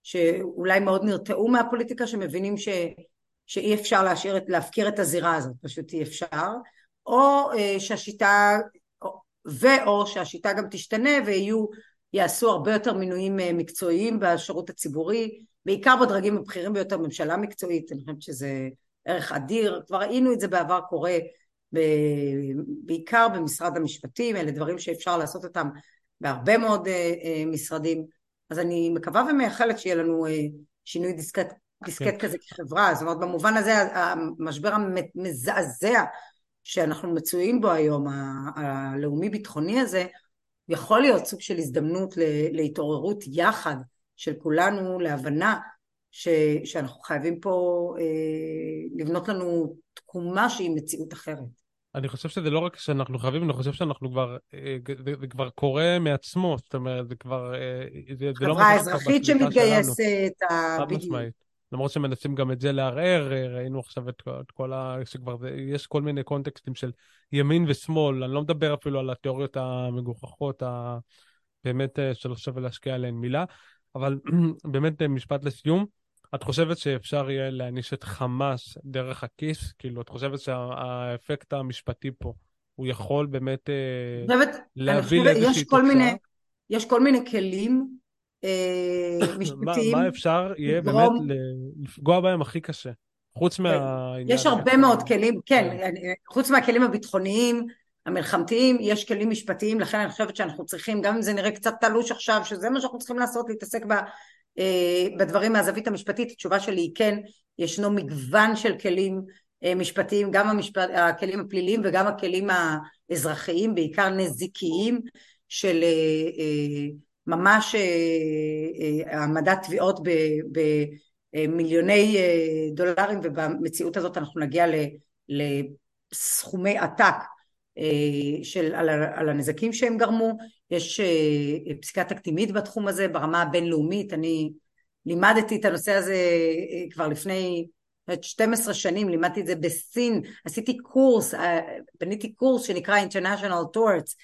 שאולי מאוד נרתעו מהפוליטיקה, שמבינים ש... שאי אפשר להשאיר, להפקיר את הזירה הזאת, פשוט אי אפשר, או שהשיטה, ואו שהשיטה גם תשתנה ויהיו, יעשו הרבה יותר מינויים מקצועיים בשירות הציבורי, בעיקר בדרגים הבכירים ביותר, ממשלה מקצועית, אני חושבת שזה ערך אדיר, כבר ראינו את זה בעבר קורה. בעיקר במשרד המשפטים, אלה דברים שאפשר לעשות אותם בהרבה מאוד משרדים, אז אני מקווה ומייחלת שיהיה לנו שינוי דיסקט דיסקט כן. כזה כחברה, זאת אומרת במובן הזה המשבר המזעזע שאנחנו מצויים בו היום, הלאומי ביטחוני הזה, יכול להיות סוג של הזדמנות להתעוררות יחד של כולנו להבנה ש, שאנחנו חייבים פה אה, לבנות לנו תקומה שהיא מציאות אחרת. אני חושב שזה לא רק שאנחנו חייבים, אני חושב שאנחנו כבר, אה, זה, זה כבר קורה מעצמו, זאת אומרת, זה כבר, אה, זה, זה לא... חברה אזרחית שמתגייסת, בדיוק. למרות שמנסים גם את זה לערער, ראינו עכשיו את, את כל ה... שכבר זה, יש כל מיני קונטקסטים של ימין ושמאל, אני לא מדבר אפילו על התיאוריות המגוחכות, ה... באמת אה, שלא שווה להשקיע עליהן מילה, אבל באמת אה, משפט לסיום, את חושבת שאפשר יהיה להעניש את חמאס דרך הכיס? כאילו, את חושבת שהאפקט המשפטי פה, הוא יכול באמת אה, להביא לאיזושהי תוצאה? יש כל מיני כלים משפטיים. מה אפשר יהיה באמת לפגוע בהם הכי קשה? חוץ מהעניין... יש הרבה מאוד כלים, כן, חוץ מהכלים הביטחוניים, המלחמתיים, יש כלים משפטיים, לכן אני חושבת שאנחנו צריכים, גם אם זה נראה קצת תלוש עכשיו, שזה מה שאנחנו צריכים לעשות, להתעסק אה, בדברים מהזווית המשפטית, התשובה שלי היא כן, ישנו מגוון של כלים אה, משפטיים, גם המשפט, הכלים הפליליים וגם הכלים האזרחיים, בעיקר נזיקיים, של אה, ממש העמדת תביעות במיליוני דולרים ובמציאות הזאת אנחנו נגיע לסכומי עתק של, על הנזקים שהם גרמו, יש פסיקה תקדימית בתחום הזה ברמה הבינלאומית, אני לימדתי את הנושא הזה כבר לפני 12 שנים, לימדתי את זה בסין, עשיתי קורס, בניתי קורס שנקרא International Torts,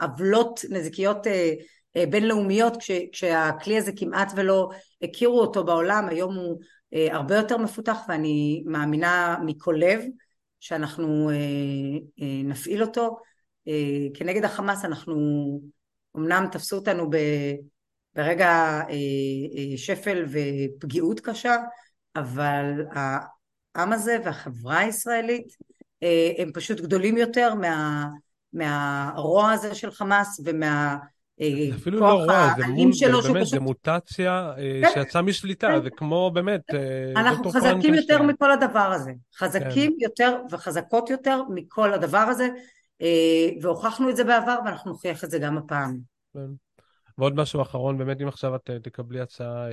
עוולות נזיקיות בינלאומיות, כש, כשהכלי הזה כמעט ולא הכירו אותו בעולם, היום הוא הרבה יותר מפותח ואני מאמינה מכל לב שאנחנו נפעיל אותו כנגד החמאס, אנחנו אמנם תפסו אותנו ברגע שפל ופגיעות קשה, אבל העם הזה והחברה הישראלית הם פשוט גדולים יותר מה, מהרוע הזה של חמאס ומה... זה אפילו לא רוע, זה מול, שלו, באמת, פשוט... זה מוטציה כן, שיצאה משליטה, כן. זה כמו באמת... אנחנו חזקים יותר. מכל הדבר הזה. חזקים כן. יותר וחזקות יותר מכל הדבר הזה, והוכחנו את זה בעבר ואנחנו נוכיח את זה גם הפעם. כן. ועוד משהו אחרון, באמת אם עכשיו את תקבלי הצעה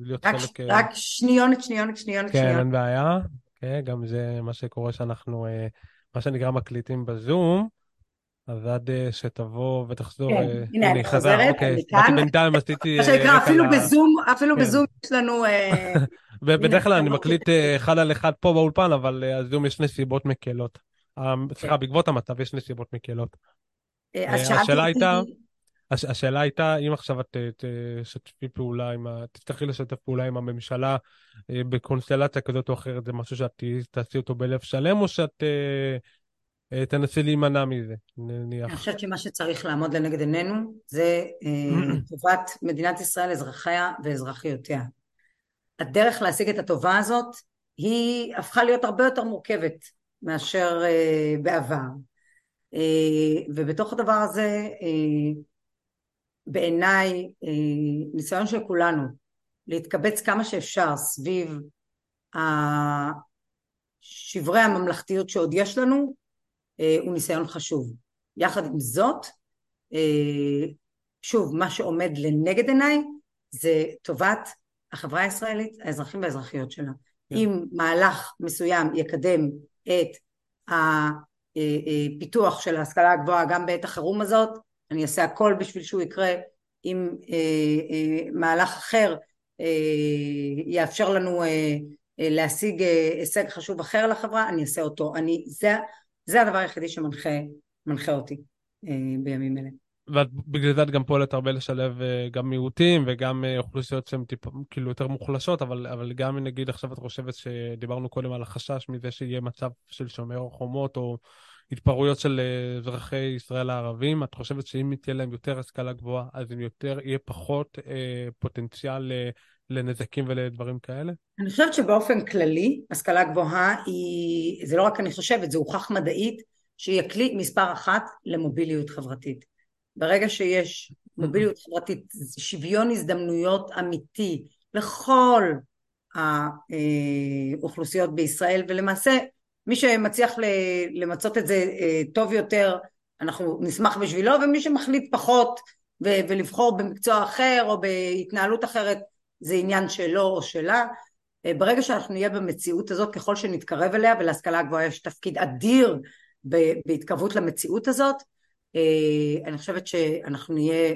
להיות רק, חלק... רק שניונת, שניונת, שניונת, כן, שניונת. אין בעיה. כן, גם זה מה שקורה שאנחנו, מה שנקרא, מקליטים בזום. אז עד שתבוא ותחזור... כן, הנה, אני חוזרת, אוקיי. אני כאן. בינתיים עשיתי... מה שנקרא, אפילו בזום, אפילו בזום יש לנו... בדרך כלל אני מקליט אחד על אחד פה באולפן, אבל הזום יש נסיבות מקלות. סליחה, בעקבות המצב יש נסיבות מקלות. השאלה הייתה... הש, השאלה הייתה, אם עכשיו את תשתפי פעולה עם ה... תצטרכי לשתף פעולה עם הממשלה אה, בקונסטלציה כזאת או אחרת, זה משהו שאת תעשי אותו בלב שלם, או שאת אה, אה, תנסי להימנע מזה, נניח? אני חושבת שמה שצריך לעמוד לנגד עינינו זה טובת מדינת ישראל, אזרחיה ואזרחיותיה. הדרך להשיג את הטובה הזאת היא הפכה להיות הרבה יותר מורכבת מאשר בעבר. ובתוך הדבר הזה בעיניי אה, ניסיון של כולנו להתקבץ כמה שאפשר סביב שברי הממלכתיות שעוד יש לנו אה, הוא ניסיון חשוב. יחד עם זאת, אה, שוב, מה שעומד לנגד עיניי זה טובת החברה הישראלית, האזרחים והאזרחיות שלה. Yeah. כן. אם מהלך מסוים יקדם את הפיתוח של ההשכלה הגבוהה גם בעת החירום הזאת, אני אעשה הכל בשביל שהוא יקרה, אם אה, אה, מהלך אחר אה, יאפשר לנו אה, אה, להשיג אה, הישג חשוב אחר לחברה, אני אעשה אותו. אני, זה, זה הדבר היחידי שמנחה אותי אה, בימים אלה. ובגלל זה את גם פועלת הרבה לשלב אה, גם מיעוטים וגם אה, אוכלוסיות שהן טיפ, כאילו יותר מוחלשות, אבל, אבל גם נגיד עכשיו את חושבת שדיברנו קודם על החשש מזה שיהיה מצב של שומר חומות או התפרעויות של אה, אזרחי ישראל הערבים, את חושבת שאם תהיה להם יותר השכלה גבוהה, אז אם יותר, יהיה פחות אה, פוטנציאל אה, לנזקים ולדברים כאלה? אני חושבת שבאופן כללי, השכלה גבוהה היא, זה לא רק אני חושבת, זה הוכח מדעית, שהיא הכלי מספר אחת למוביליות חברתית. ברגע שיש מוביליות חברתית, שוויון הזדמנויות אמיתי לכל האוכלוסיות בישראל, ולמעשה מי שמצליח למצות את זה אה, טוב יותר, אנחנו נשמח בשבילו, ומי שמחליט פחות ולבחור במקצוע אחר או בהתנהלות אחרת, זה עניין שלו או שלה. אה, ברגע שאנחנו נהיה במציאות הזאת, ככל שנתקרב אליה, ולהשכלה הגבוהה יש תפקיד אדיר בהתקרבות למציאות הזאת, אני חושבת שאנחנו נהיה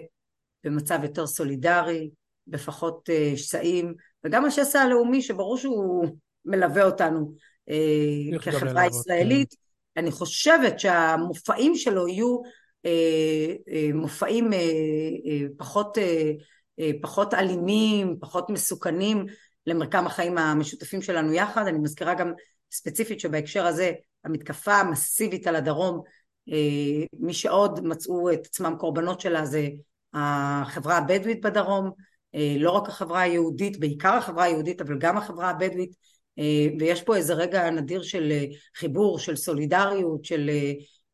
במצב יותר סולידרי, בפחות שסעים, וגם השסע הלאומי שברור שהוא מלווה אותנו אה, כחברה ישראלית. כן. אני חושבת שהמופעים שלו יהיו אה, אה, מופעים פחות, פחות אלימים, פחות מסוכנים למרקם החיים המשותפים שלנו יחד. אני מזכירה גם ספציפית שבהקשר הזה המתקפה המסיבית על הדרום, מי שעוד מצאו את עצמם קורבנות שלה זה החברה הבדואית בדרום, לא רק החברה היהודית, בעיקר החברה היהודית, אבל גם החברה הבדואית אה, ויש פה איזה רגע נדיר של אה, חיבור, של סולידריות, של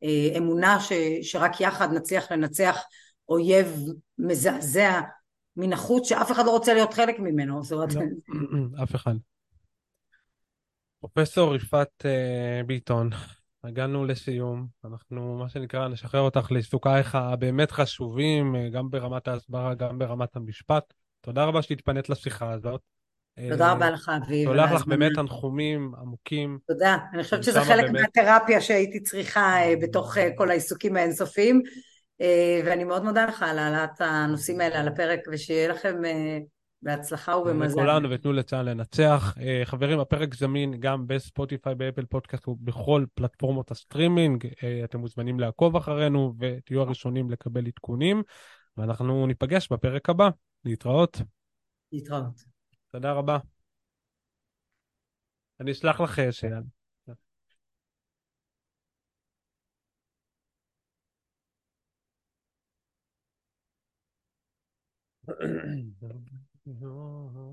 אה, אמונה ש, שרק יחד נצליח לנצח אויב מזעזע מן החוץ שאף אחד לא רוצה להיות חלק ממנו. זאת אומרת... לא, אף אחד. פרופסור יפעת ביטון, הגענו לסיום. אנחנו, מה שנקרא, נשחרר אותך לעיסוקייך הבאמת חשובים, אה, גם ברמת ההסברה, גם ברמת המשפט. תודה רבה שהתפנית לשיחה הזאת. תודה רבה לך, אביב. שולח לך באמת תנחומים עמוקים. תודה. אני חושבת שזה חלק באמת... מהתרפיה שהייתי צריכה בתוך כל העיסוקים האינסופיים. ואני מאוד מודה לך על העלאת הנושאים האלה על הפרק, ושיהיה לכם בהצלחה ובמזל. לכולנו ותנו לצה"ל לנצח. חברים, הפרק זמין גם בספוטיפיי, באפל פודקאסט ובכל פלטפורמות הסטרימינג. אתם מוזמנים לעקוב אחרינו ותהיו הראשונים לקבל עדכונים, ואנחנו ניפגש בפרק הבא. להתראות. להתראות. תודה רבה. אני אשלח לך שאלה. No.